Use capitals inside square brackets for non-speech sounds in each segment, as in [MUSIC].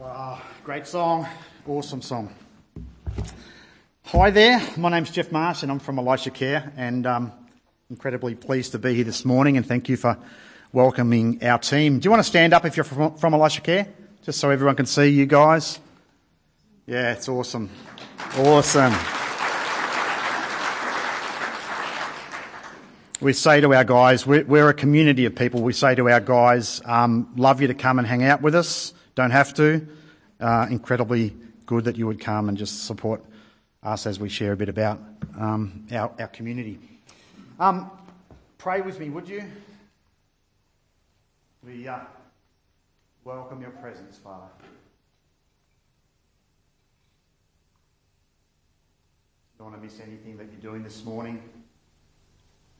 Wow, great song. Awesome song. Hi there, my name's Jeff Marsh and I'm from Elisha Care and um, incredibly pleased to be here this morning and thank you for welcoming our team. Do you want to stand up if you're from, from Elisha Care? Just so everyone can see you guys. Yeah, it's awesome. Awesome. We say to our guys, we're, we're a community of people. We say to our guys, um, love you to come and hang out with us. Don't have to. Uh, incredibly good that you would come and just support us as we share a bit about um, our, our community. Um, pray with me, would you? We uh, welcome your presence, Father. Don't want to miss anything that you're doing this morning.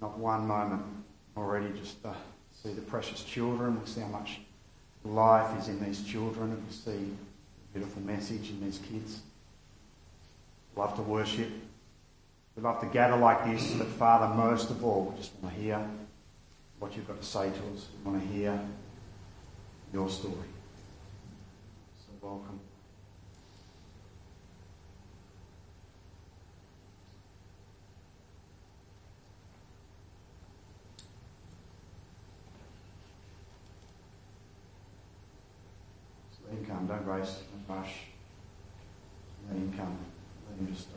Not one moment already just uh, see the precious children. We see how much life is in these children and we see a beautiful message in these kids. Love to worship. We love to gather like this, but Father, most of all, we just want to hear what you've got to say to us. We want to hear your story. So welcome. let him come. Don't race, don't rush. Let him come. Let him just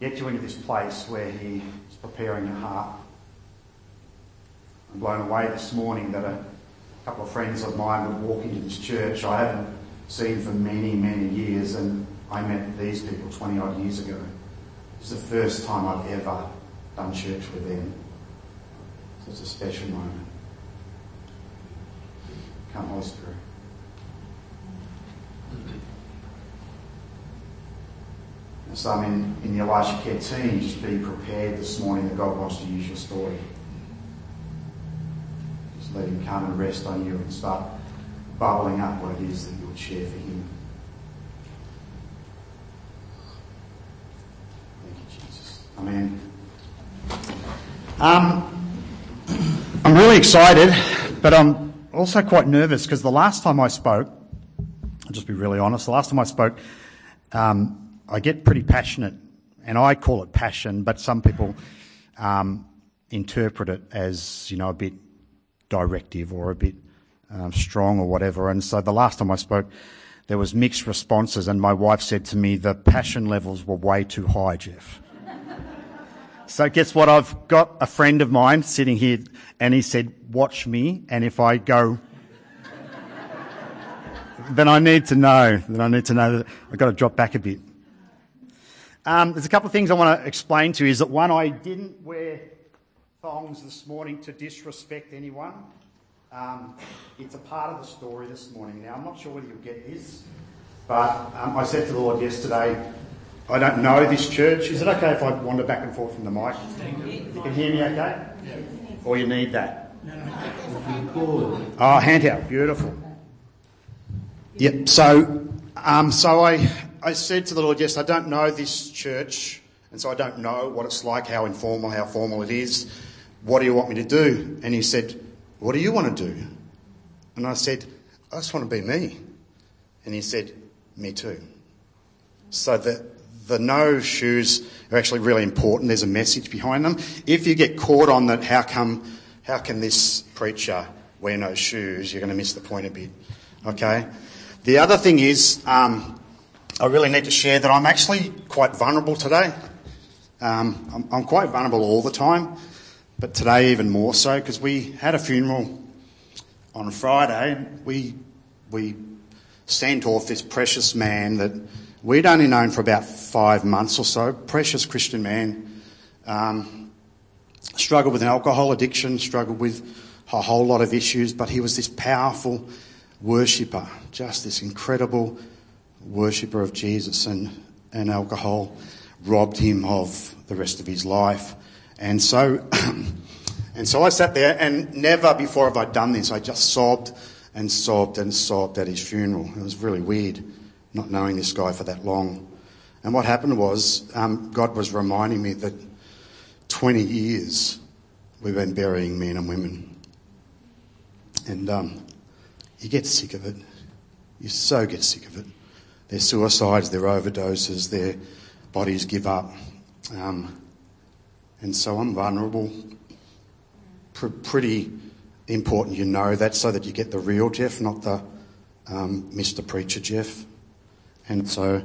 get you into this place where he is preparing your heart. I'm blown away this morning that a couple of friends of mine would walk into this church I haven't seen for many, many years, and I met these people 20 odd years ago. It's the first time I've ever done church with them. So it's a special moment. Come, Holy Spirit. And so I'm in, in the Elisha Care team, just be prepared this morning that God wants to use your story. Just let Him come and rest on you and start bubbling up what it is that you would share for Him. Thank you, Jesus. Amen. Um, I'm really excited, but I'm also quite nervous because the last time I spoke, I'll just be really honest, the last time I spoke, um, I get pretty passionate, and I call it passion, but some people um, interpret it as you know a bit directive or a bit um, strong or whatever. And so the last time I spoke, there was mixed responses, and my wife said to me, "The passion levels were way too high, Jeff." so guess what? I've got a friend of mine sitting here, and he said, "Watch me, and if I go." Then I need to know. Then I need to know that I've got to drop back a bit. Um, there's a couple of things I want to explain to you. Is that one, I didn't wear thongs this morning to disrespect anyone. Um, it's a part of the story this morning. Now, I'm not sure whether you'll get this, but um, I said to the Lord yesterday, I don't know this church. Is it okay if I wander back and forth from the mic? You can hear me okay? Or you need that? Oh, handheld. Beautiful. Yep. So, um, so I I said to the Lord, yes, I don't know this church, and so I don't know what it's like, how informal, how formal it is. What do you want me to do? And he said, What do you want to do? And I said, I just want to be me. And he said, Me too. So the, the no shoes are actually really important. There's a message behind them. If you get caught on that, how come, how can this preacher wear no shoes? You're going to miss the point a bit. Okay? The other thing is, um, I really need to share that I'm actually quite vulnerable today. Um, I'm, I'm, quite vulnerable all the time, but today even more so because we had a funeral on Friday. We we sent off this precious man that we'd only known for about five months or so. Precious Christian man, um, struggled with an alcohol addiction, struggled with a whole lot of issues, but he was this powerful worshipper, just this incredible worshipper of Jesus, and, and alcohol robbed him of the rest of his life. And so, [CLEARS THROAT] and so I sat there, and never before have I done this. I just sobbed and sobbed and sobbed at his funeral. It was really weird, not knowing this guy for that long. And what happened was, um, God was reminding me that 20 years we've been burying men and women. And um, you get sick of it You so get sick of it. Their suicides, their overdoses, their bodies give up. Um, and so I'm vulnerable. Pr- pretty important you know that so that you get the real Jeff, not the um, Mr. Preacher Jeff. And so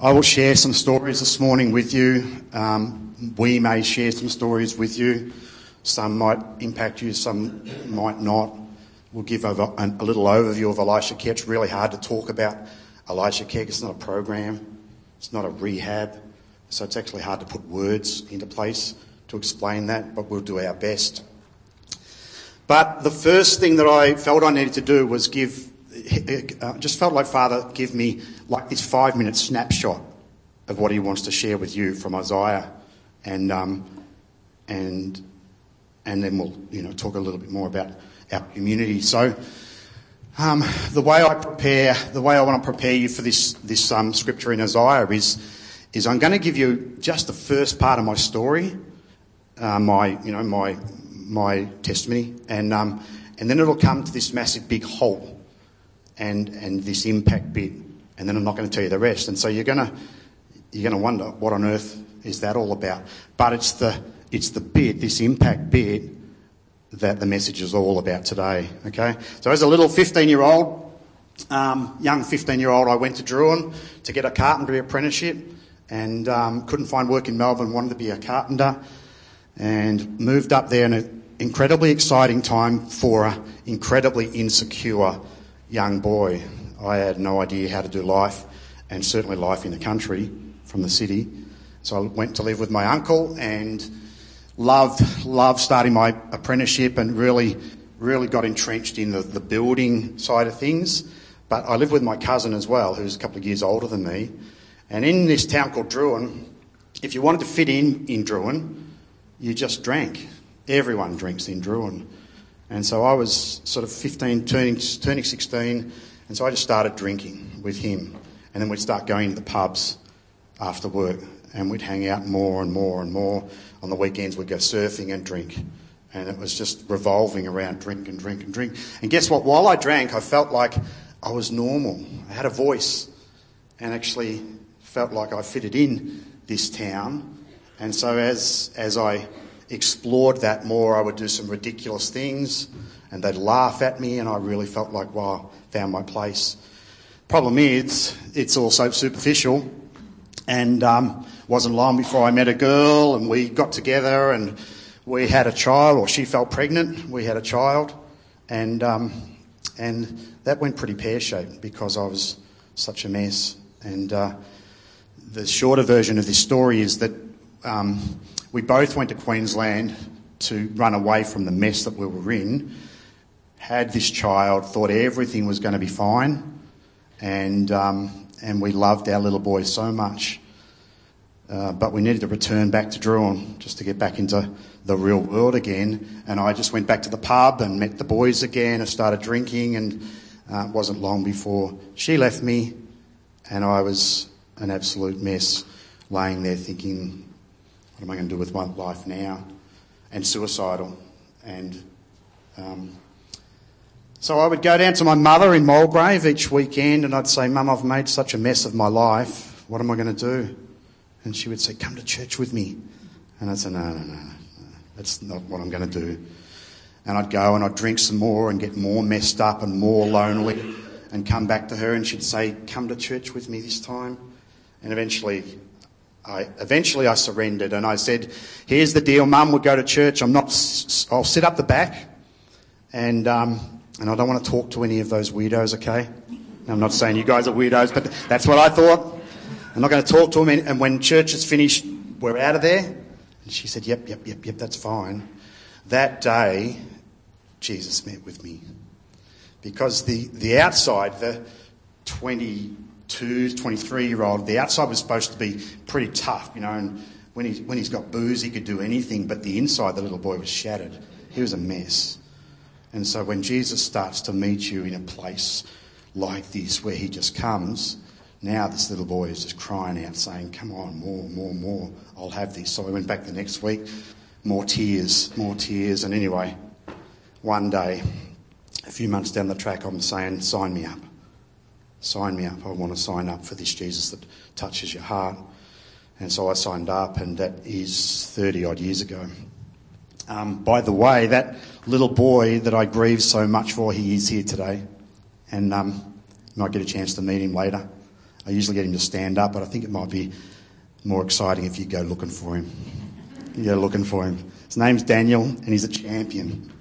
I will share some stories this morning with you. Um, we may share some stories with you. Some might impact you, some might not. We'll give a, a little overview of Elisha Care. It's really hard to talk about Elisha Care. It's not a program, it's not a rehab. So it's actually hard to put words into place to explain that, but we'll do our best. But the first thing that I felt I needed to do was give, uh, just felt like Father give me like this five minute snapshot of what he wants to share with you from Isaiah. And, um, and, and then we'll, you know, talk a little bit more about our community. So, um, the way I prepare, the way I want to prepare you for this, this um, scripture in Isaiah is, is I'm going to give you just the first part of my story, uh, my, you know, my, my testimony, and, um, and then it'll come to this massive big hole and, and this impact bit, and then I'm not going to tell you the rest. And so you're going to, you're to wonder what on earth is that all about? But it's the, it's the bit, this impact bit, that the message is all about today. Okay? So as a little 15 year old, um, young 15 year old, I went to Drouin to get a carpentry apprenticeship and um, couldn't find work in Melbourne, wanted to be a carpenter and moved up there in an incredibly exciting time for an incredibly insecure young boy. I had no idea how to do life and certainly life in the country from the city. So I went to live with my uncle and loved, loved starting my apprenticeship and really, really got entrenched in the, the building side of things. But I lived with my cousin as well, who's a couple of years older than me. And in this town called Drouin, if you wanted to fit in in Drouin, you just drank. Everyone drinks in Drouin. And so I was sort of 15, turning, turning 16, and so I just started drinking with him. And then we'd start going to the pubs after work, and we'd hang out more and more and more. On the weekends, we'd go surfing and drink. And it was just revolving around drink and drink and drink. And guess what? While I drank, I felt like I was normal. I had a voice and actually felt like I fitted in this town. And so as, as I explored that more, I would do some ridiculous things and they'd laugh at me, and I really felt like, wow, found my place. Problem is, it's also superficial, and um, wasn't long before I met a girl, and we got together, and we had a child, or she felt pregnant. We had a child, and um, and that went pretty pear shaped because I was such a mess. And uh, the shorter version of this story is that um, we both went to Queensland to run away from the mess that we were in. Had this child, thought everything was going to be fine, and um, and we loved our little boy so much. Uh, but we needed to return back to Drouin just to get back into the real world again. And I just went back to the pub and met the boys again and started drinking. And uh, it wasn't long before she left me, and I was an absolute mess, laying there thinking, what am I going to do with my life now? And suicidal. And um, so I would go down to my mother in Mulgrave each weekend and I'd say, Mum, I've made such a mess of my life. What am I going to do? And she would say, Come to church with me. And I'd say, No, no, no, no. That's not what I'm going to do. And I'd go and I'd drink some more and get more messed up and more lonely and come back to her and she'd say, Come to church with me this time. And eventually I, eventually I surrendered and I said, here's the deal, mum, we'll go to church. I'm not, I'll sit up the back and, um, and I don't want to talk to any of those weirdos, okay? I'm not saying you guys are weirdos, but that's what I thought. I'm not going to talk to them. And when church is finished, we're out of there. And she said, yep, yep, yep, yep, that's fine. That day, Jesus met with me. Because the, the outside, the 22, 23 year old, the outside was supposed to be pretty tough, you know, and when, he, when he's got booze, he could do anything, but the inside, the little boy was shattered. He was a mess. And so when Jesus starts to meet you in a place like this where he just comes, now this little boy is just crying out saying, Come on, more, more, more. I'll have this. So I went back the next week, more tears, more tears. And anyway, one day, a few months down the track, I'm saying, Sign me up. sign me up. I want to sign up for this Jesus that touches your heart. And so I signed up, and that is 30 odd years ago. Um, by the way, that little boy that I grieve so much for, he is here today. And um, might get a chance to meet him later. I usually get him to stand up, but I think it might be more exciting if you go looking for him. You go looking for him. His name's Daniel, and he's a champion.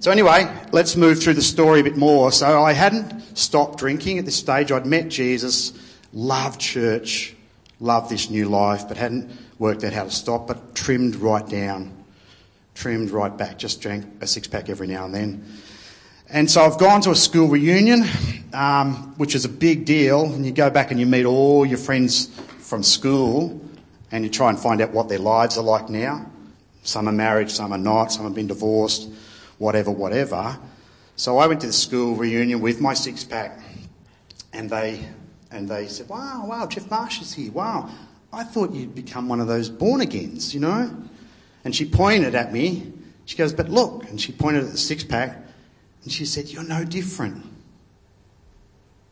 So, anyway, let's move through the story a bit more. So, I hadn't stopped drinking at this stage. I'd met Jesus, loved church, loved this new life, but hadn't worked out how to stop, but trimmed right down. Trimmed right back, just drank a six pack every now and then. And so I've gone to a school reunion, um, which is a big deal, and you go back and you meet all your friends from school, and you try and find out what their lives are like now. Some are married, some are not, some have been divorced, whatever, whatever. So I went to the school reunion with my six pack, and they and they said, "Wow, wow, Jeff Marsh is here. Wow, I thought you'd become one of those born agains, you know." And she pointed at me. She goes, "But look," and she pointed at the six pack, and she said, "You're no different.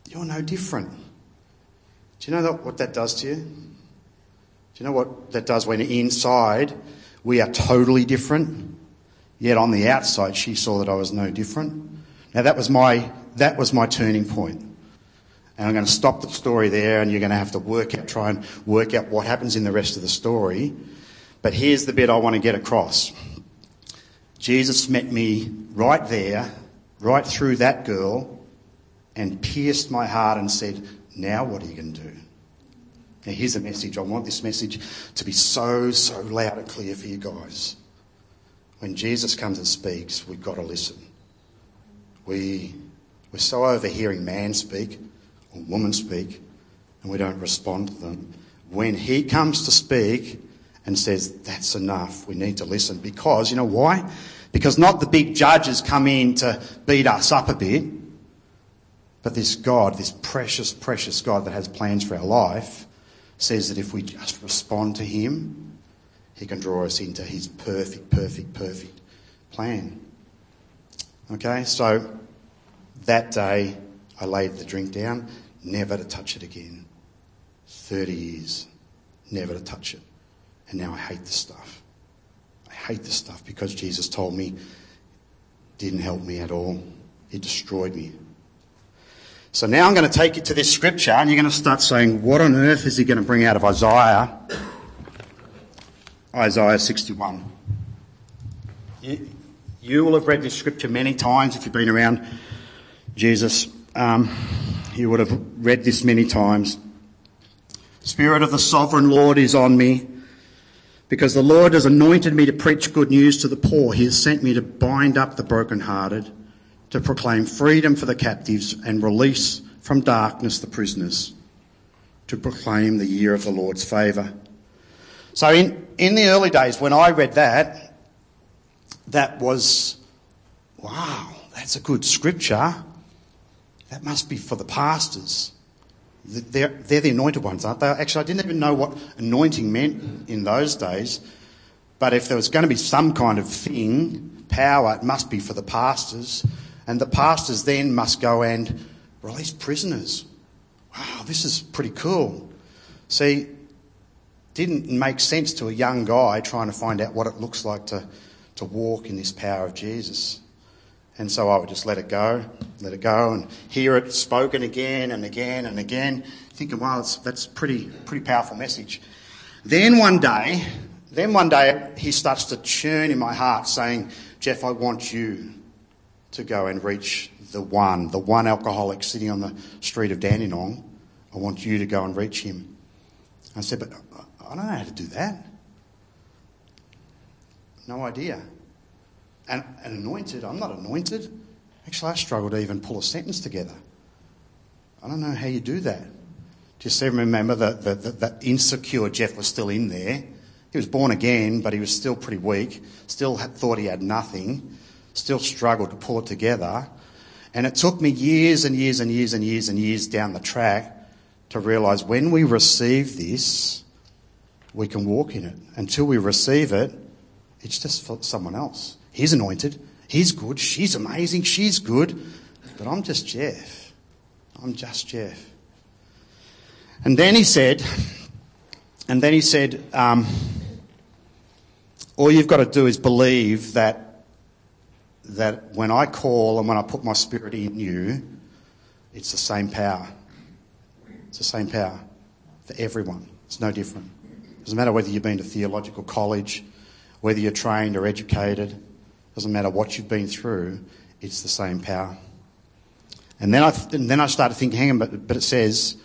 You're no different." Do you know what that does to you? Do you know what that does when inside we are totally different? Yet on the outside, she saw that I was no different. Now that was my, that was my turning point. And I'm going to stop the story there and you're going to have to work out, try and work out what happens in the rest of the story. But here's the bit I want to get across. Jesus met me right there, right through that girl, and pierced my heart and said, Now what are you going to do? Now here's a message. I want this message to be so, so loud and clear for you guys. When Jesus comes and speaks, we've got to listen. We, we're so over hearing man speak or woman speak, and we don't respond to them. When he comes to speak and says, That's enough, we need to listen. Because, you know why? Because not the big judges come in to beat us up a bit, but this God, this precious, precious God that has plans for our life, says that if we just respond to him, he can draw us into His perfect, perfect, perfect plan. Okay, so that day I laid the drink down, never to touch it again. 30 years, never to touch it. And now I hate the stuff. I hate the stuff because Jesus told me didn't help me at all. It destroyed me. So now I'm going to take you to this scripture and you're going to start saying, what on earth is he going to bring out of Isaiah Isaiah 61. You, you, will have read this scripture many times if you've been around Jesus. Um, you would have read this many times. Spirit of the sovereign Lord is on me because the Lord has anointed me to preach good news to the poor. He has sent me to bind up the brokenhearted, to proclaim freedom for the captives and release from darkness the prisoners, to proclaim the year of the Lord's favour so in, in the early days, when I read that, that was, wow, that's a good scripture. That must be for the pastors. They're, they're the anointed ones, aren't they? Actually, I didn't even know what anointing meant in those days. But if there was going to be some kind of thing, power, it must be for the pastors. And the pastors then must go and release prisoners. Wow, this is pretty cool. See, didn't make sense to a young guy trying to find out what it looks like to, to walk in this power of Jesus. And so I would just let it go, let it go, and hear it spoken again and again and again, thinking, wow, that's a pretty, pretty powerful message. Then one day, then one day he starts to churn in my heart saying, Jeff, I want you to go and reach the one, the one alcoholic sitting on the street of Dandenong. I want you to go and reach him. I said, but I don't know how to do that. No idea. And, and anointed, I'm not anointed. Actually, I struggle to even pull a sentence together. I don't know how you do that. Just remember that insecure Jeff was still in there. He was born again, but he was still pretty weak, still had, thought he had nothing, still struggled to pull it together. And it took me years and years and years and years and years down the track to realise when we receive this, we can walk in it. Until we receive it, it's just for someone else. He's anointed. He's good. She's amazing. She's good. But I'm just Jeff. I'm just Jeff. And then he said, and then he said, um, all you've got to do is believe that, that when I call and when I put my spirit in you, it's the same power. It's the same power for everyone. It's no different. It doesn't matter whether you've been to theological college, whether you're trained or educated, doesn't matter what you've been through, it's the same power. And then I, and then I started thinking, hang on, but, but it says,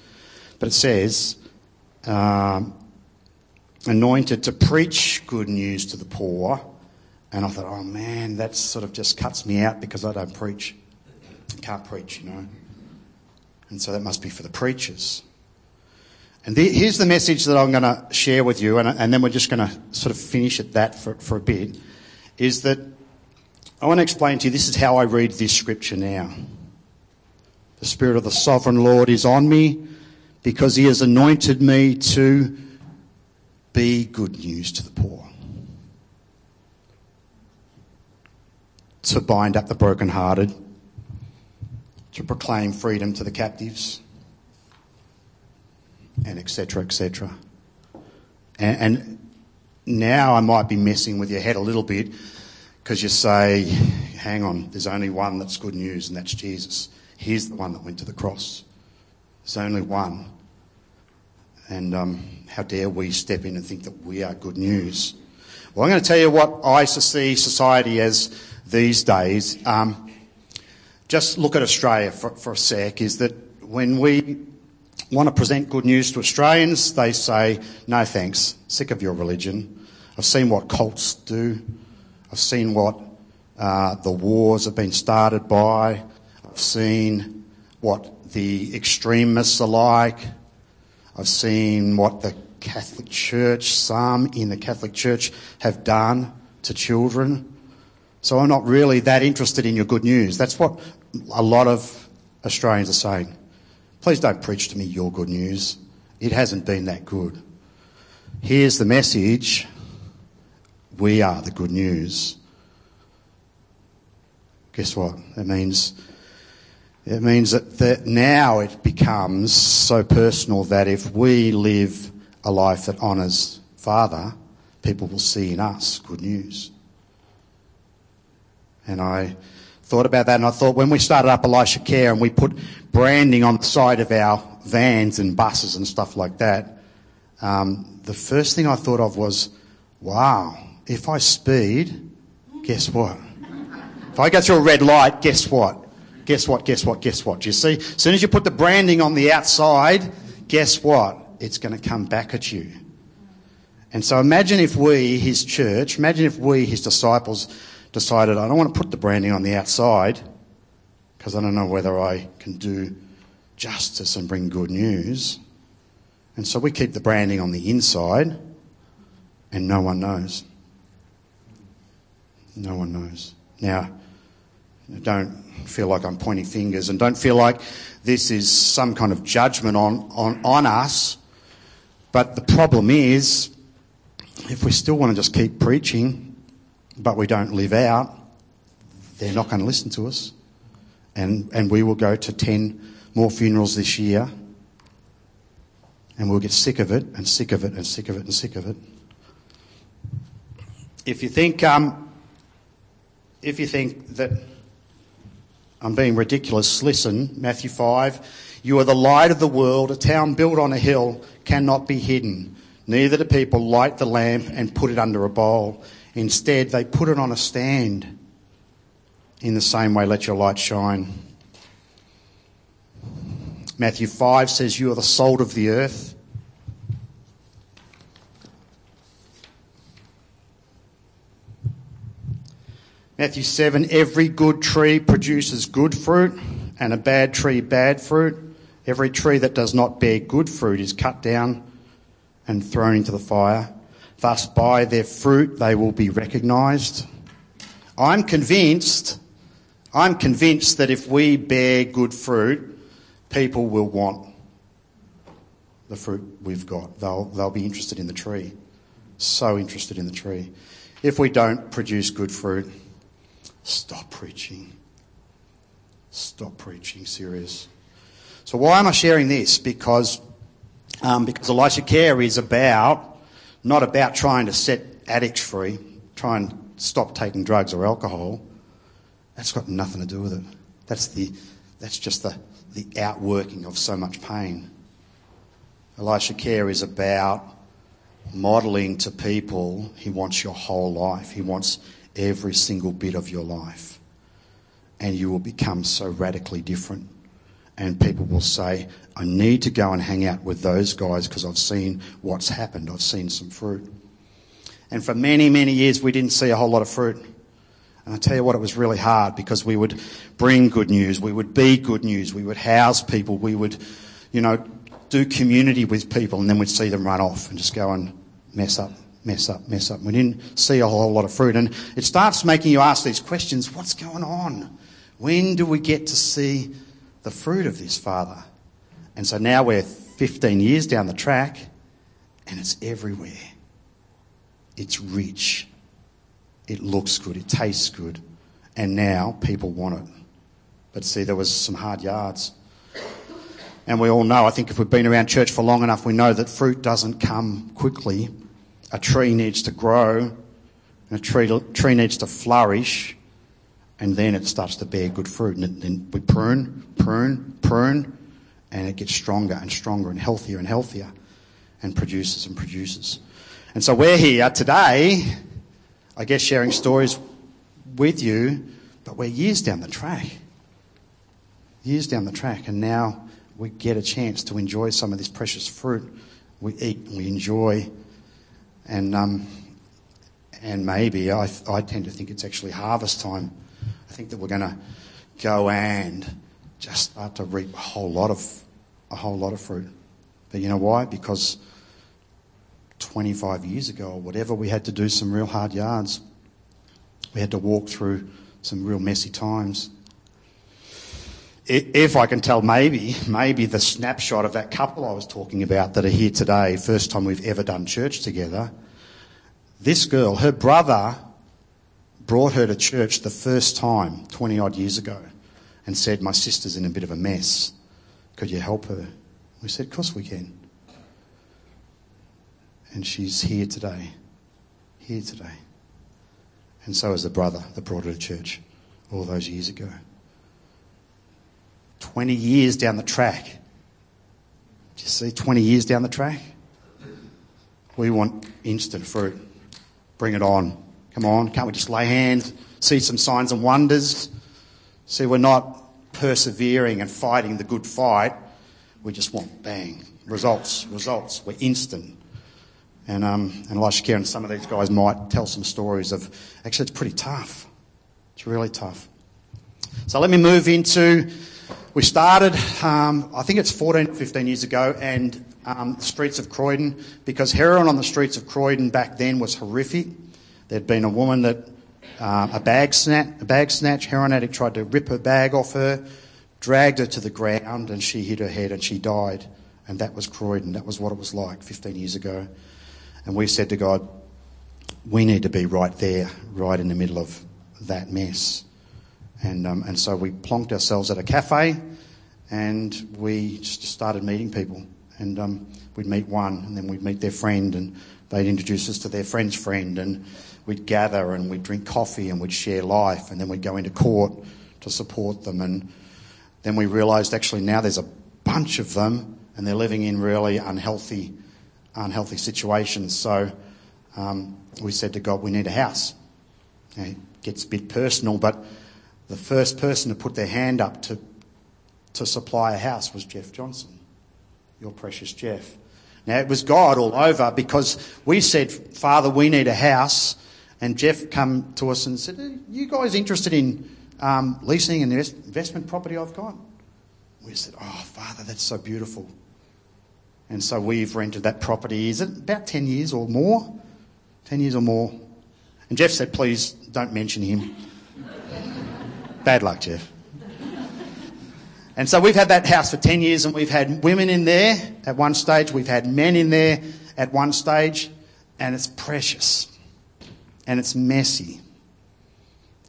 but it says, um, anointed to preach good news to the poor. And I thought, oh man, that sort of just cuts me out because I don't preach. I can't preach, you know. And so that must be for the preachers. And the, here's the message that I'm going to share with you, and, and then we're just going to sort of finish at that for, for a bit, is that I want to explain to you this is how I read this scripture now. The Spirit of the Sovereign Lord is on me because He has anointed me to be good news to the poor, to bind up the brokenhearted, to proclaim freedom to the captives, and etc. etc. And, and now I might be messing with your head a little bit because you say, hang on, there's only one that's good news, and that's Jesus. He's the one that went to the cross. There's only one. And um, how dare we step in and think that we are good news? Well, I'm going to tell you what I see society as these days. Um, just look at Australia for, for a sec, is that when we want to present good news to Australians, they say, no thanks, sick of your religion. I've seen what cults do. I've seen what uh, the wars have been started by. I've seen what the extremists are like. I've seen what the Catholic Church, some in the Catholic Church, have done to children. So I'm not really that interested in your good news. That's what a lot of Australians are saying. Please don't preach to me your good news. It hasn't been that good. Here's the message we are the good news. Guess what? It means it means that, that now it becomes so personal that if we live a life that honours Father, people will see in us good news. And I thought about that and I thought when we started up Elisha Care and we put branding on the side of our vans and buses and stuff like that, um, the first thing I thought of was, wow, if I speed, guess what? If I go through a red light, guess what? Guess what? Guess what? Guess what? Do you see? As soon as you put the branding on the outside, guess what? It's going to come back at you. And so imagine if we, his church, imagine if we, his disciples, decided, I don't want to put the branding on the outside because I don't know whether I can do justice and bring good news. And so we keep the branding on the inside and no one knows. No one knows. Now, don't feel like I'm pointing fingers and don't feel like this is some kind of judgment on, on, on us. But the problem is, if we still want to just keep preaching, but we don't live out, they're not going to listen to us. And, and we will go to 10 more funerals this year. And we'll get sick of it and sick of it and sick of it and sick of it. If you think um, if you think that I'm being ridiculous, listen, Matthew 5. You are the light of the world. A town built on a hill cannot be hidden. Neither do people light the lamp and put it under a bowl. Instead, they put it on a stand. In the same way, let your light shine. Matthew 5 says, You are the salt of the earth. Matthew 7 Every good tree produces good fruit, and a bad tree, bad fruit. Every tree that does not bear good fruit is cut down and thrown into the fire. Thus, by their fruit, they will be recognised. I'm convinced, I'm convinced that if we bear good fruit, people will want the fruit we've got. They'll, they'll be interested in the tree. So interested in the tree. If we don't produce good fruit, Stop preaching. Stop preaching, serious. So why am I sharing this? Because, um, because Elisha Care is about, not about trying to set addicts free, try and stop taking drugs or alcohol. That's got nothing to do with it. That's the, that's just the, the outworking of so much pain. Elisha Care is about modelling to people, he wants your whole life. He wants every single bit of your life. And you will become so radically different. And people will say, I need to go and hang out with those guys because I've seen what's happened. I've seen some fruit. And for many, many years, we didn't see a whole lot of fruit. And I tell you what, it was really hard because we would bring good news, we would be good news, we would house people, we would, you know, do community with people, and then we'd see them run off and just go and mess up, mess up, mess up. We didn't see a whole lot of fruit. And it starts making you ask these questions what's going on? When do we get to see the fruit of this, Father? And so now we're 15 years down the track, and it's everywhere. It's rich. It looks good. It tastes good. And now people want it. But see, there was some hard yards. And we all know, I think if we've been around church for long enough, we know that fruit doesn't come quickly. A tree needs to grow, and a tree, tree needs to flourish, and then it starts to bear good fruit. And then we prune, prune, prune, and it gets stronger and stronger and healthier and healthier, and produces and produces. And so we're here today, I guess, sharing stories with you, but we're years down the track. Years down the track, and now we get a chance to enjoy some of this precious fruit. We eat and we enjoy, and um, and maybe I, I tend to think it's actually harvest time. I think that we're going to go and just start to reap a whole lot of a whole lot of fruit. But you know why? Because 25 years ago or whatever, we had to do some real hard yards. We had to walk through some real messy times. If I can tell, maybe, maybe the snapshot of that couple I was talking about that are here today, first time we've ever done church together, this girl, her brother brought her to church the first time 20 odd years ago and said, My sister's in a bit of a mess. Could you help her? We said, Of course we can. And she's here today. Here today. And so is the brother that brought her to church all those years ago. 20 years down the track. Do you see 20 years down the track? We want instant fruit. Bring it on. Come on. Can't we just lay hands, see some signs and wonders? See, we're not persevering and fighting the good fight. We just want bang. Results, results. We're instant. And, um, and and some of these guys might tell some stories of actually, it's pretty tough. It's really tough. So let me move into. We started, um, I think it's 14, 15 years ago, and um, the streets of Croydon, because heroin on the streets of Croydon back then was horrific. There'd been a woman that uh, a bag snatch, a bag snatch, heroin addict tried to rip her bag off her, dragged her to the ground, and she hit her head and she died. And that was Croydon. That was what it was like 15 years ago. And we said to God, we need to be right there, right in the middle of that mess. And, um, and so we plonked ourselves at a cafe and we just started meeting people. And um, we'd meet one and then we'd meet their friend and they'd introduce us to their friend's friend and we'd gather and we'd drink coffee and we'd share life and then we'd go into court to support them. And then we realised actually now there's a bunch of them and they're living in really unhealthy unhealthy situations. So um, we said to God, we need a house. it gets a bit personal, but the first person to put their hand up to, to supply a house was Jeff Johnson, your precious Jeff. Now, it was God all over because we said, Father, we need a house. And Jeff come to us and said, Are you guys interested in um, leasing an investment property I've got? We said, Oh, Father, that's so beautiful. And so we've rented that property, is it about 10 years or more? 10 years or more. And Jeff said, please don't mention him. Bad luck, Jeff. And so we've had that house for 10 years and we've had women in there at one stage, we've had men in there at one stage, and it's precious. And it's messy.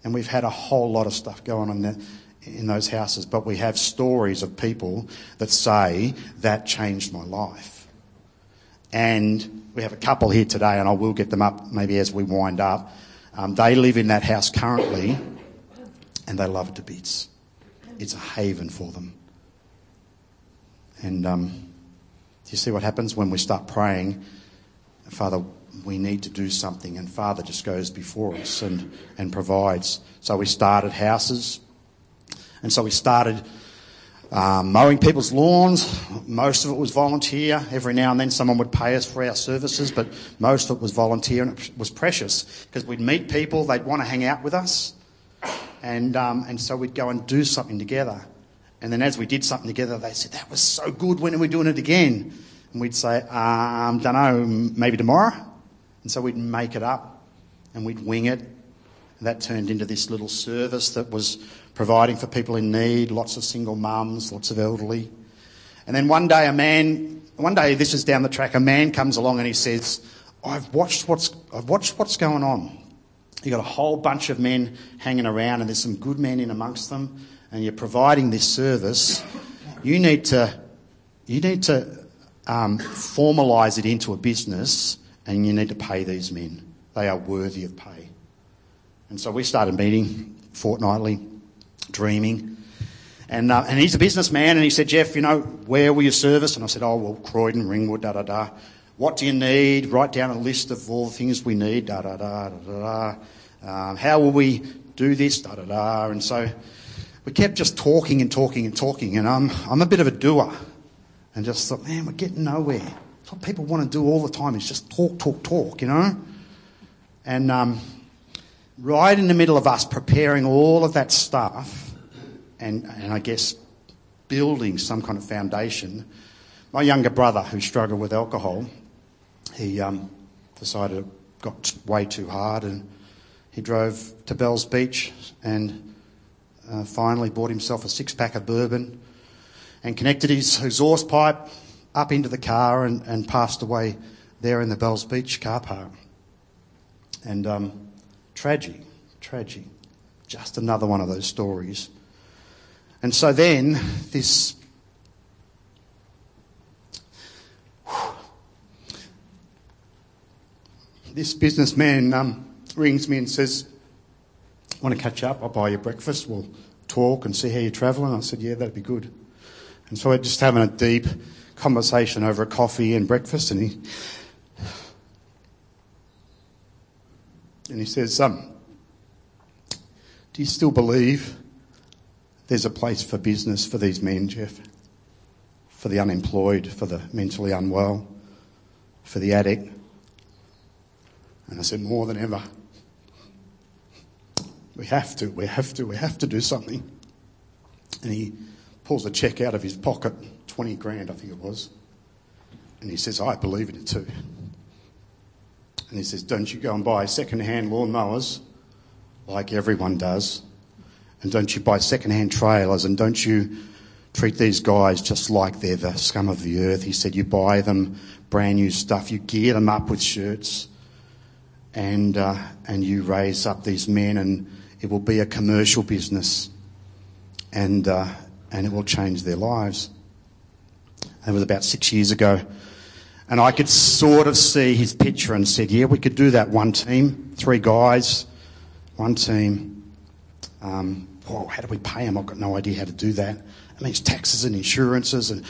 And we've had a whole lot of stuff going on there in those houses, but we have stories of people that say that changed my life. And we have a couple here today, and I will get them up maybe as we wind up. Um, they live in that house currently, and they love it to bits. It's a haven for them. And um, do you see what happens when we start praying? Father, we need to do something, and Father just goes before us and, and provides. So we started houses, and so we started um, mowing people's lawns. Most of it was volunteer. Every now and then someone would pay us for our services, but most of it was volunteer, and it was precious because we'd meet people, they'd want to hang out with us, and, um, and so we'd go and do something together. And then as we did something together, they said, That was so good, when are we doing it again? And we'd say, um, Don't know, maybe tomorrow. And so we'd make it up and we'd wing it. And that turned into this little service that was providing for people in need, lots of single mums, lots of elderly. And then one day, a man, one day, this is down the track, a man comes along and he says, I've watched what's, I've watched what's going on. You've got a whole bunch of men hanging around, and there's some good men in amongst them, and you're providing this service. You need to, you need to um, formalise it into a business, and you need to pay these men. They are worthy of pay. And so we started meeting fortnightly dreaming. And, uh, and he's a businessman, and he said, Jeff, you know, where will you service? And I said, oh, well, Croydon, Ringwood, da da da. What do you need? Write down a list of all the things we need, da da da da da da. Um, how will we do this, da da da. And so we kept just talking and talking and talking, and I'm, I'm a bit of a doer. And just thought, man, we're getting nowhere. That's what people want to do all the time is just talk, talk, talk, you know? And um, right in the middle of us preparing all of that stuff, and, and I guess building some kind of foundation, my younger brother, who struggled with alcohol, he um, decided it got way too hard and he drove to Bells Beach and uh, finally bought himself a six pack of bourbon and connected his exhaust pipe up into the car and, and passed away there in the Bells Beach car park. And um, tragic, tragic. Just another one of those stories and so then this this businessman um, rings me and says, "Want to catch up? I'll buy you breakfast. We'll talk and see how you're travelling." I said, "Yeah, that'd be good." And so we're just having a deep conversation over a coffee and breakfast, and he and he says, um, "Do you still believe?" there's a place for business for these men, Jeff, for the unemployed, for the mentally unwell, for the addict. And I said, more than ever. We have to, we have to, we have to do something. And he pulls a check out of his pocket, 20 grand, I think it was. And he says, I believe in it too. And he says, Don't you go and buy second hand lawnmowers like everyone does and don't you buy second-hand trailers and don't you treat these guys just like they're the scum of the earth. He said you buy them brand new stuff, you gear them up with shirts, and uh, and you raise up these men, and it will be a commercial business, and uh, and it will change their lives. It was about six years ago, and I could sort of see his picture and said, yeah, we could do that. One team, three guys, one team. Um, oh, how do we pay them? I've got no idea how to do that. And these taxes and insurances and,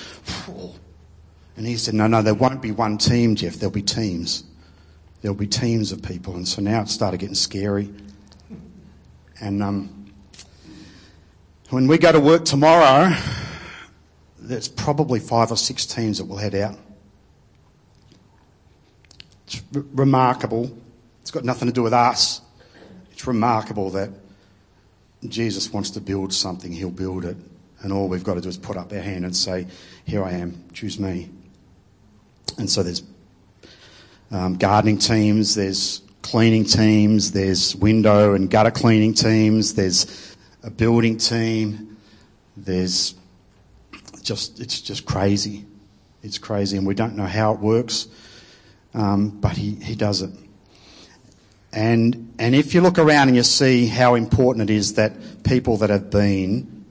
[SIGHS] and he said, no, no, there won't be one team, Jeff. There'll be teams. There'll be teams of people. And so now it started getting scary. And um, when we go to work tomorrow, there's probably five or six teams that will head out. It's r- remarkable. It's got nothing to do with us. It's remarkable that Jesus wants to build something, he'll build it. And all we've got to do is put up our hand and say, Here I am, choose me. And so there's um, gardening teams, there's cleaning teams, there's window and gutter cleaning teams, there's a building team, there's just, it's just crazy. It's crazy, and we don't know how it works, um, but he, he does it. And, and if you look around and you see how important it is that people that have been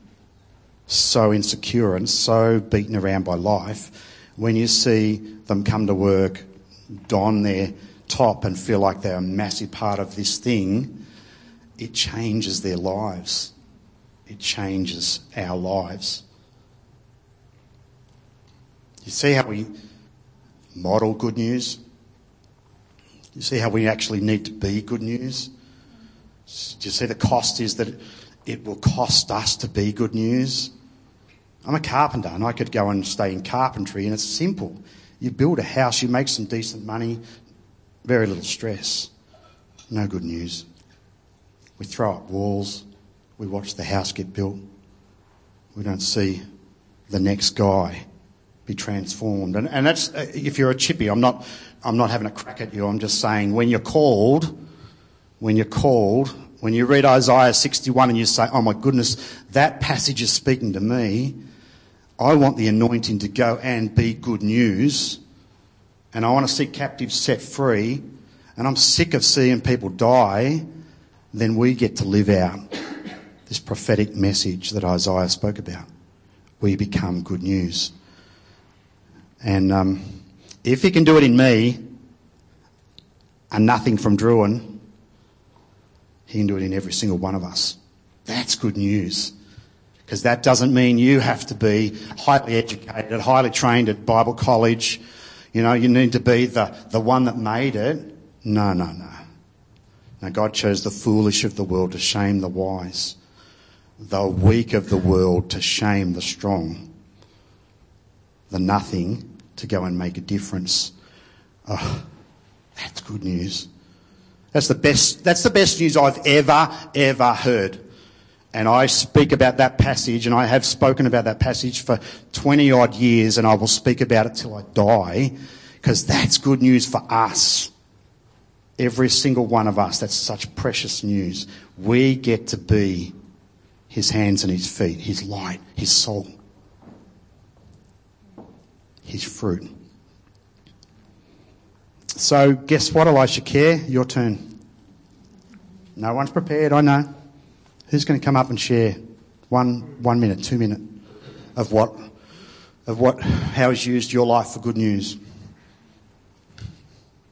so insecure and so beaten around by life, when you see them come to work, don their top, and feel like they're a massive part of this thing, it changes their lives. It changes our lives. You see how we model good news? You see how we actually need to be good news? Do you see the cost is that it will cost us to be good news? I'm a carpenter and I could go and stay in carpentry and it's simple. You build a house, you make some decent money, very little stress. No good news. We throw up walls, we watch the house get built. We don't see the next guy be transformed. And, and that's, uh, if you're a chippy, I'm not, I'm not having a crack at you. I'm just saying when you're called, when you're called, when you read Isaiah 61 and you say, oh my goodness, that passage is speaking to me, I want the anointing to go and be good news. And I want to see captives set free. And I'm sick of seeing people die. Then we get to live out this prophetic message that Isaiah spoke about. We become good news. And um, if he can do it in me, and nothing from Drouin, he can do it in every single one of us. That's good news. Because that doesn't mean you have to be highly educated, highly trained at Bible college. You know, you need to be the, the one that made it. No, no, no. Now, God chose the foolish of the world to shame the wise, the weak of the world to shame the strong, the nothing to go and make a difference. Oh, that's good news. That's the best, that's the best news I've ever, ever heard. And I speak about that passage, and I have spoken about that passage for 20 odd years, and I will speak about it till I die, because that's good news for us. Every single one of us. That's such precious news. We get to be his hands and his feet, his light, his soul his fruit. So, guess what, Elisha Care? Your turn. No one's prepared, I know. Who's going to come up and share one, one minute, two minute of what, of what, how he's used your life for good news?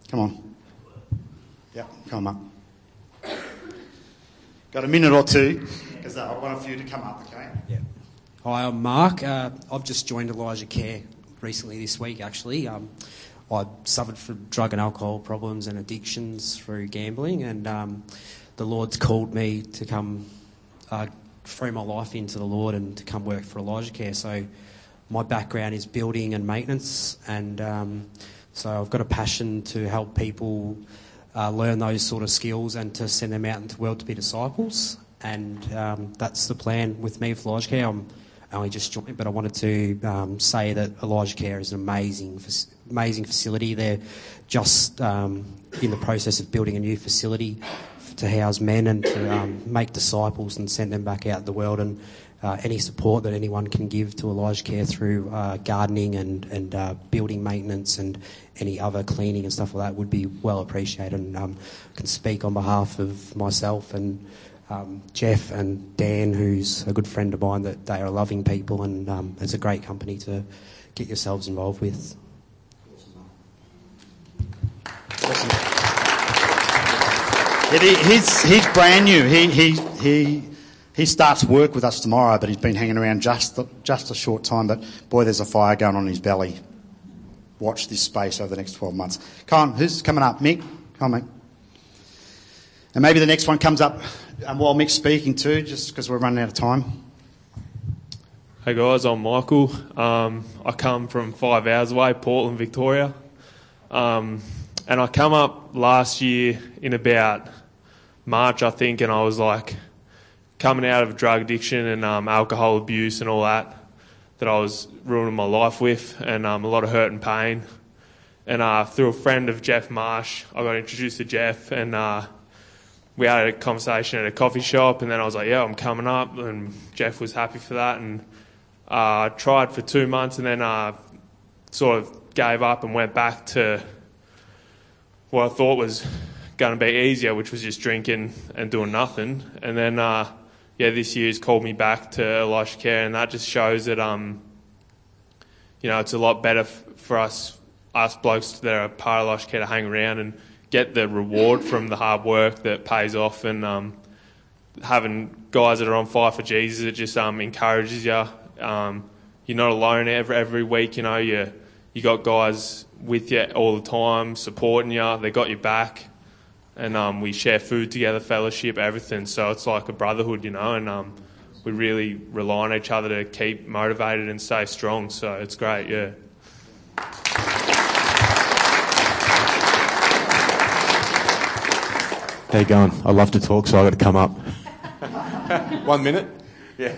Come on. Yeah, come up. Got a minute or two, because I want a few to come up, okay? Yeah. Hi, I'm Mark. Uh, I've just joined Elijah Care recently this week, actually. Um, I suffered from drug and alcohol problems and addictions through gambling, and um, the Lord's called me to come uh, threw my life into the Lord and to come work for Elijah Care. So, my background is building and maintenance, and um, so I've got a passion to help people uh, learn those sort of skills and to send them out into the world to be disciples. And um, that's the plan with me for Elijah Care. I'm only just joined, but I wanted to um, say that Elijah Care is an amazing, amazing facility. They're just um, in the process of building a new facility to house men and to um, make disciples and send them back out in the world. And uh, any support that anyone can give to Elijah Care through uh, gardening and, and uh, building maintenance and any other cleaning and stuff like that would be well appreciated. And um, can speak on behalf of myself and um, Jeff and Dan, who's a good friend of mine, that they are loving people and um, it's a great company to get yourselves involved with. Awesome. He's, he's brand new. He, he, he, he starts work with us tomorrow, but he's been hanging around just, the, just a short time. But boy, there's a fire going on in his belly. Watch this space over the next 12 months. Come on, who's coming up? Mick? Come on, Mick. And maybe the next one comes up um, while Mick's speaking too, just because we're running out of time. Hey guys, I'm Michael. Um, I come from five hours away, Portland, Victoria. Um, and I come up last year in about March, I think, and I was like coming out of drug addiction and um, alcohol abuse and all that that I was ruining my life with, and um, a lot of hurt and pain. And uh, through a friend of Jeff Marsh, I got introduced to Jeff, and uh, we had a conversation at a coffee shop, and then I was like, "Yeah, I'm coming up," and Jeff was happy for that, and uh, tried for two months, and then uh, sort of gave up and went back to what I thought was going to be easier, which was just drinking and doing nothing. And then uh, yeah, this year's called me back to Elisha Care, and that just shows that um, you know, it's a lot better f- for us us blokes that are part of Elisha Care to hang around and get the reward from the hard work that pays off, and um, having guys that are on fire for Jesus, it just um, encourages you. Um, you're not alone every every week. You know, you you got guys with you all the time, supporting you. They got your back, and um, we share food together, fellowship, everything. So it's like a brotherhood, you know, and um, we really rely on each other to keep motivated and stay strong. So it's great, yeah. How you going? I love to talk, so I got to come up. [LAUGHS] One minute. Yeah.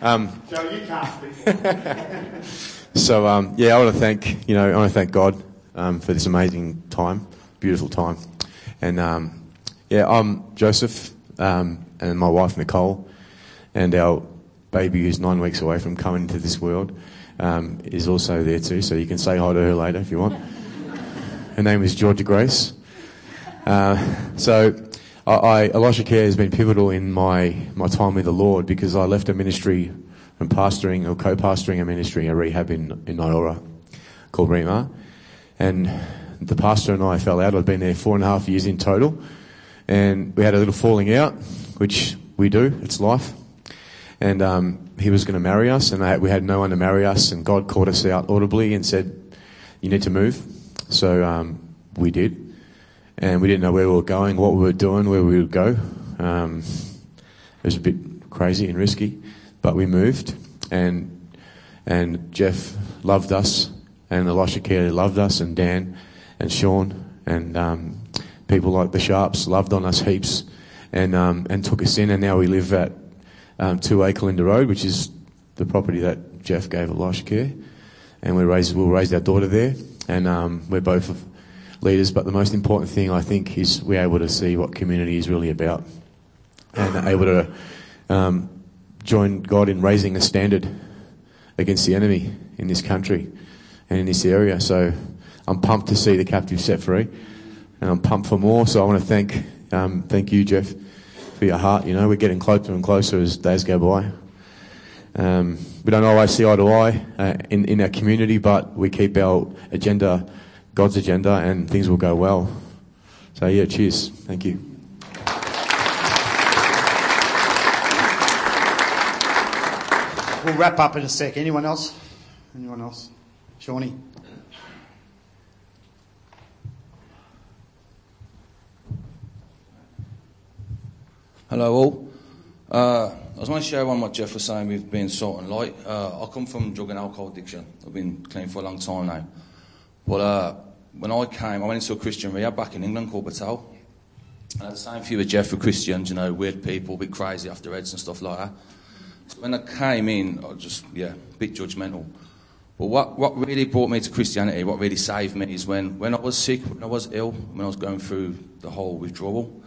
Um, Joe, you can't speak. [LAUGHS] so um, yeah, I want to thank you know I want to thank God um, for this amazing time, beautiful time, and um, yeah, I'm Joseph um, and my wife Nicole, and our baby who's nine weeks away from coming into this world um, is also there too. So you can say hi to her later if you want. [LAUGHS] Her name is Georgia Grace. Uh, so, I, I, Elisha Care has been pivotal in my, my time with the Lord because I left a ministry and pastoring or co-pastoring a ministry, a rehab in, in Nyora called Rema. And the pastor and I fell out. I'd been there four and a half years in total. And we had a little falling out, which we do. It's life. And um, he was going to marry us, and I, we had no one to marry us. And God called us out audibly and said, "You need to move." So um, we did and we didn't know where we were going, what we were doing, where we would go. Um, it was a bit crazy and risky, but we moved, and and Jeff loved us, and Elisha Care loved us, and Dan, and Sean, and um, people like the Sharps loved on us heaps, and um, and took us in, and now we live at um, Two Acre Road, which is the property that Jeff gave Elisha Care, and we raised we'll raise our daughter there, and um, we're both leaders, but the most important thing I think is we're able to see what community is really about and able to um, join God in raising a standard against the enemy in this country and in this area. So I'm pumped to see the captive set free and I'm pumped for more. So I want to thank, um, thank you, Jeff, for your heart. You know, we're getting closer and closer as days go by. Um, we don't always see eye to eye uh, in, in our community, but we keep our agenda God's agenda and things will go well. So, yeah, cheers. Thank you. We'll wrap up in a sec. Anyone else? Anyone else? Shawnee? Hello all. Uh, I was going to share on what Jeff was saying with being salt and light. Uh, I come from drug and alcohol addiction. I've been clean for a long time now. But uh, when I came, I went into a Christian rehab back in England called Betel. And I had the same few with Jeff for Christians, you know, weird people, a bit crazy after heads and stuff like that. So when I came in, I was just, yeah, a bit judgmental. But what, what really brought me to Christianity, what really saved me, is when, when I was sick, when I was ill, when I was going through the whole withdrawal,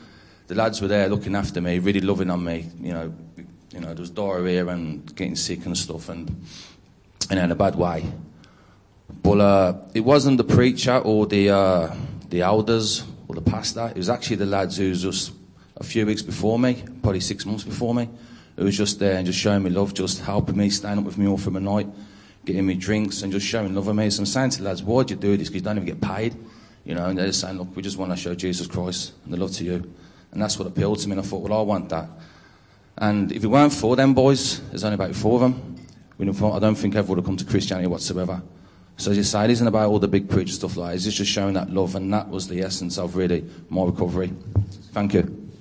the lads were there looking after me, really loving on me. You know, you know, there was diarrhea and getting sick and stuff, and, and in a bad way. But uh, it wasn't the preacher or the, uh, the elders or the pastor. It was actually the lads who was just a few weeks before me, probably six months before me, who was just there and just showing me love, just helping me, staying up with me all through the night, getting me drinks and just showing love of me. So I'm saying to the lads, why'd you do this? Because you don't even get paid. You know, and they're just saying, look, we just want to show Jesus Christ and the love to you. And that's what appealed to me. And I thought, well, I want that. And if it weren't for them boys, there's only about four of them. I don't think everyone would have come to Christianity whatsoever. So as you say, it isn't about all the big preacher stuff like that. It's just showing that love, and that was the essence of really my recovery. Thank you.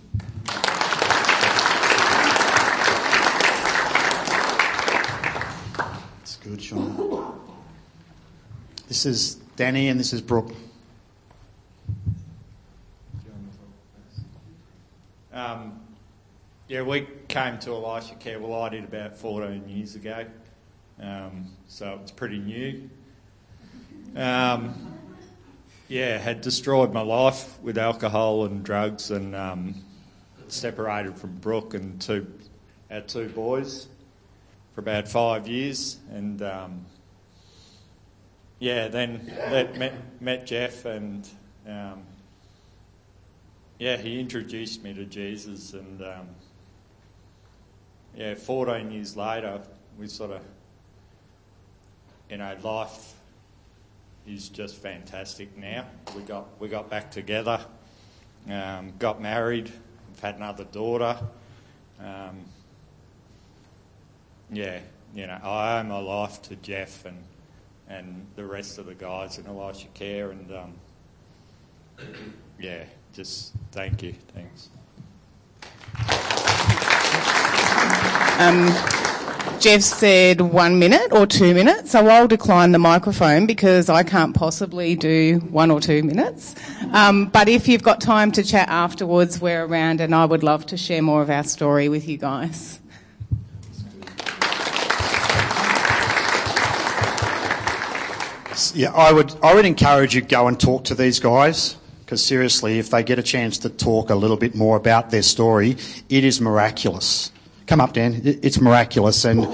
That's good, Sean. This is Danny, and this is Brooke. Um, yeah, we came to Elisha Care. Well, I did about 14 years ago, um, so it's pretty new. Um, yeah, had destroyed my life with alcohol and drugs, and um, separated from Brooke and two our two boys for about five years, and um, yeah, then met met Jeff, and um, yeah, he introduced me to Jesus, and um, yeah, 14 years later, we sort of, you know, life is just fantastic now. We got we got back together, um, got married, we've had another daughter. Um, yeah, you know, I owe my life to Jeff and and the rest of the guys in Elisha Care, and um, yeah, just thank you, thanks. Um, Jeff said one minute or two minutes, so I'll decline the microphone because I can't possibly do one or two minutes. Um, but if you've got time to chat afterwards, we're around and I would love to share more of our story with you guys. Yeah, I would, I would encourage you to go and talk to these guys because seriously, if they get a chance to talk a little bit more about their story, it is miraculous. Come up, Dan. It's miraculous, and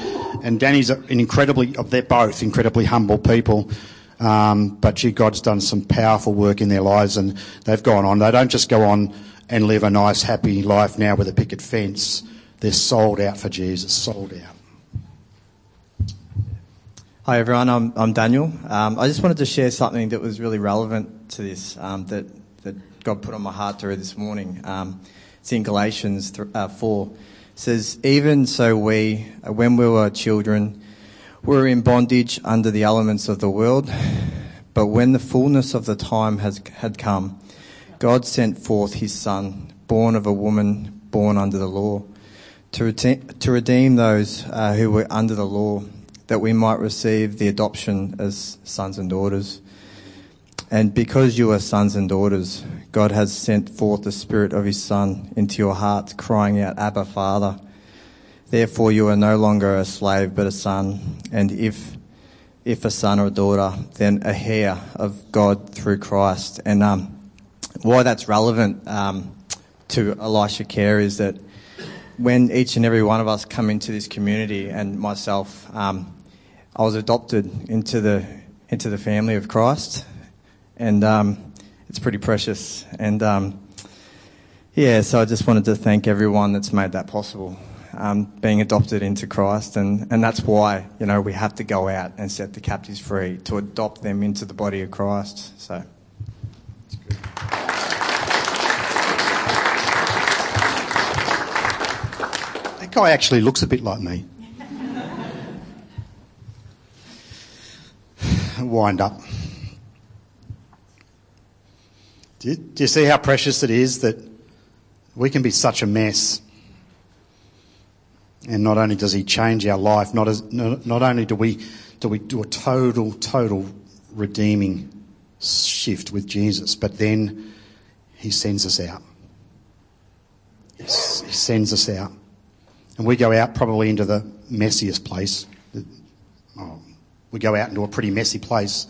and Danny's an incredibly. They're both incredibly humble people, um, but gee, God's done some powerful work in their lives, and they've gone on. They don't just go on and live a nice, happy life now with a picket fence. They're sold out for Jesus. Sold out. Hi everyone, I'm, I'm Daniel. Um, I just wanted to share something that was really relevant to this um, that, God put on my heart to read this morning. Um, it's in Galatians uh, 4. It says, Even so we, uh, when we were children, were in bondage under the elements of the world, but when the fullness of the time has, had come, God sent forth his Son, born of a woman born under the law, to, redeem, to redeem those uh, who were under the law, that we might receive the adoption as sons and daughters. And because you are sons and daughters, God has sent forth the Spirit of His Son into your hearts, crying out, Abba, Father. Therefore you are no longer a slave, but a son. And if, if a son or a daughter, then a heir of God through Christ. And um, why that's relevant um, to Elisha Care is that when each and every one of us come into this community, and myself, um, I was adopted into the into the family of Christ, and um, it's pretty precious. And um, yeah, so I just wanted to thank everyone that's made that possible, um, being adopted into Christ, and and that's why you know we have to go out and set the captives free to adopt them into the body of Christ. So. That guy actually looks a bit like me. Wind up. Do you, do you see how precious it is that we can be such a mess? And not only does he change our life, not, as, not, not only do we, do we do a total, total redeeming shift with Jesus, but then he sends us out. He sends us out. And we go out probably into the messiest place. Oh, we go out into a pretty messy place.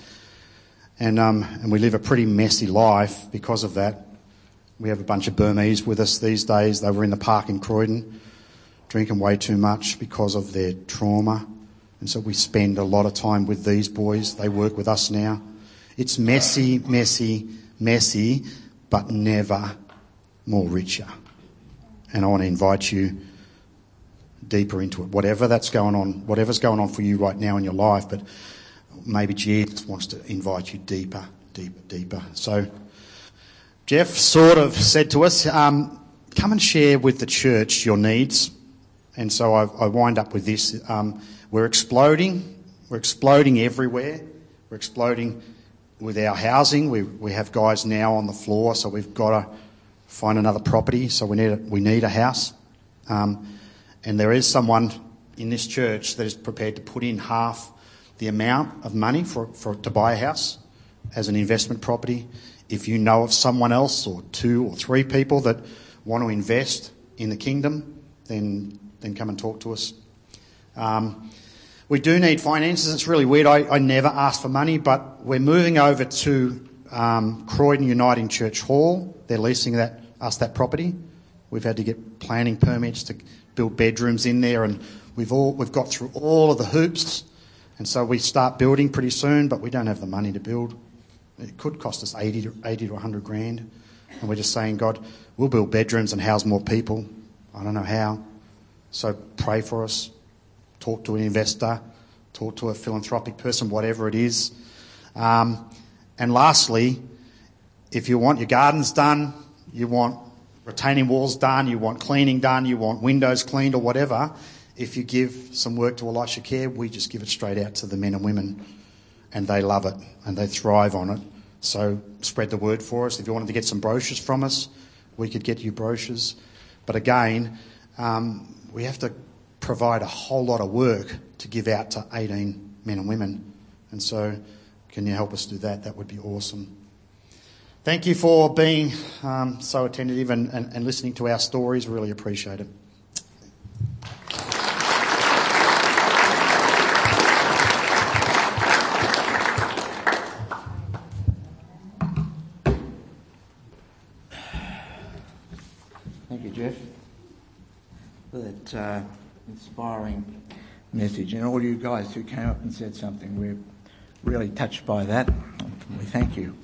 And, um, and we live a pretty messy life because of that. We have a bunch of Burmese with us these days. They were in the park in Croydon, drinking way too much because of their trauma. And so we spend a lot of time with these boys. They work with us now. It's messy, messy, messy, but never more richer. And I want to invite you deeper into it. Whatever that's going on, whatever's going on for you right now in your life, but maybe Jesus wants to invite you deeper, deeper, deeper. So Jeff sort of said to us, um, come and share with the church your needs. And so I, I wind up with this. Um, we're exploding. We're exploding everywhere. We're exploding with our housing. We, we have guys now on the floor, so we've got to find another property. So we need a, we need a house. Um, and there is someone in this church that is prepared to put in half the amount of money for, for to buy a house as an investment property. If you know of someone else or two or three people that want to invest in the kingdom, then then come and talk to us. Um, we do need finances. It's really weird. I, I never ask for money, but we're moving over to um, Croydon Uniting Church Hall. They're leasing that us that property. We've had to get planning permits to build bedrooms in there, and we've all we've got through all of the hoops, and so we start building pretty soon. But we don't have the money to build. It could cost us 80 to, 80 to 100 grand, and we're just saying, God, we'll build bedrooms and house more people. I don't know how, So pray for us. Talk to an investor. Talk to a philanthropic person, whatever it is. Um, and lastly, if you want your gardens done, you want retaining walls done, you want cleaning done, you want windows cleaned or whatever, if you give some work to Elisha Care, we just give it straight out to the men and women and they love it and they thrive on it. So spread the word for us. If you wanted to get some brochures from us, we could get you brochures. But again, um, we have to provide a whole lot of work to give out to 18 men and women. And so, can you help us do that? That would be awesome. Thank you for being um, so attentive and, and, and listening to our stories. Really appreciate it. Thank you, Jeff, for that uh, inspiring message. And all you guys who came up and said something, we're really touched by that. We thank you.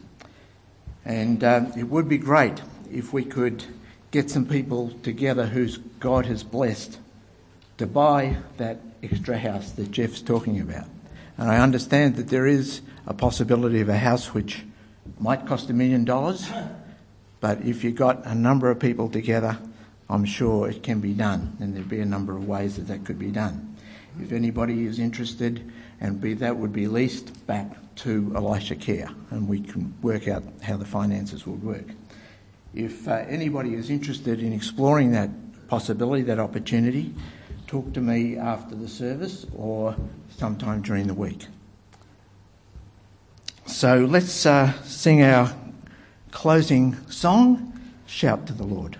And uh, it would be great if we could get some people together whose God has blessed to buy that extra house that Jeff's talking about. And I understand that there is a possibility of a house which might cost a million dollars, but if you got a number of people together, I'm sure it can be done, and there'd be a number of ways that that could be done. If anybody is interested, and be, that would be leased back to Elisha Care, and we can work out how the finances would work. If uh, anybody is interested in exploring that possibility, that opportunity, talk to me after the service or sometime during the week. So let's uh, sing our closing song, Shout to the Lord.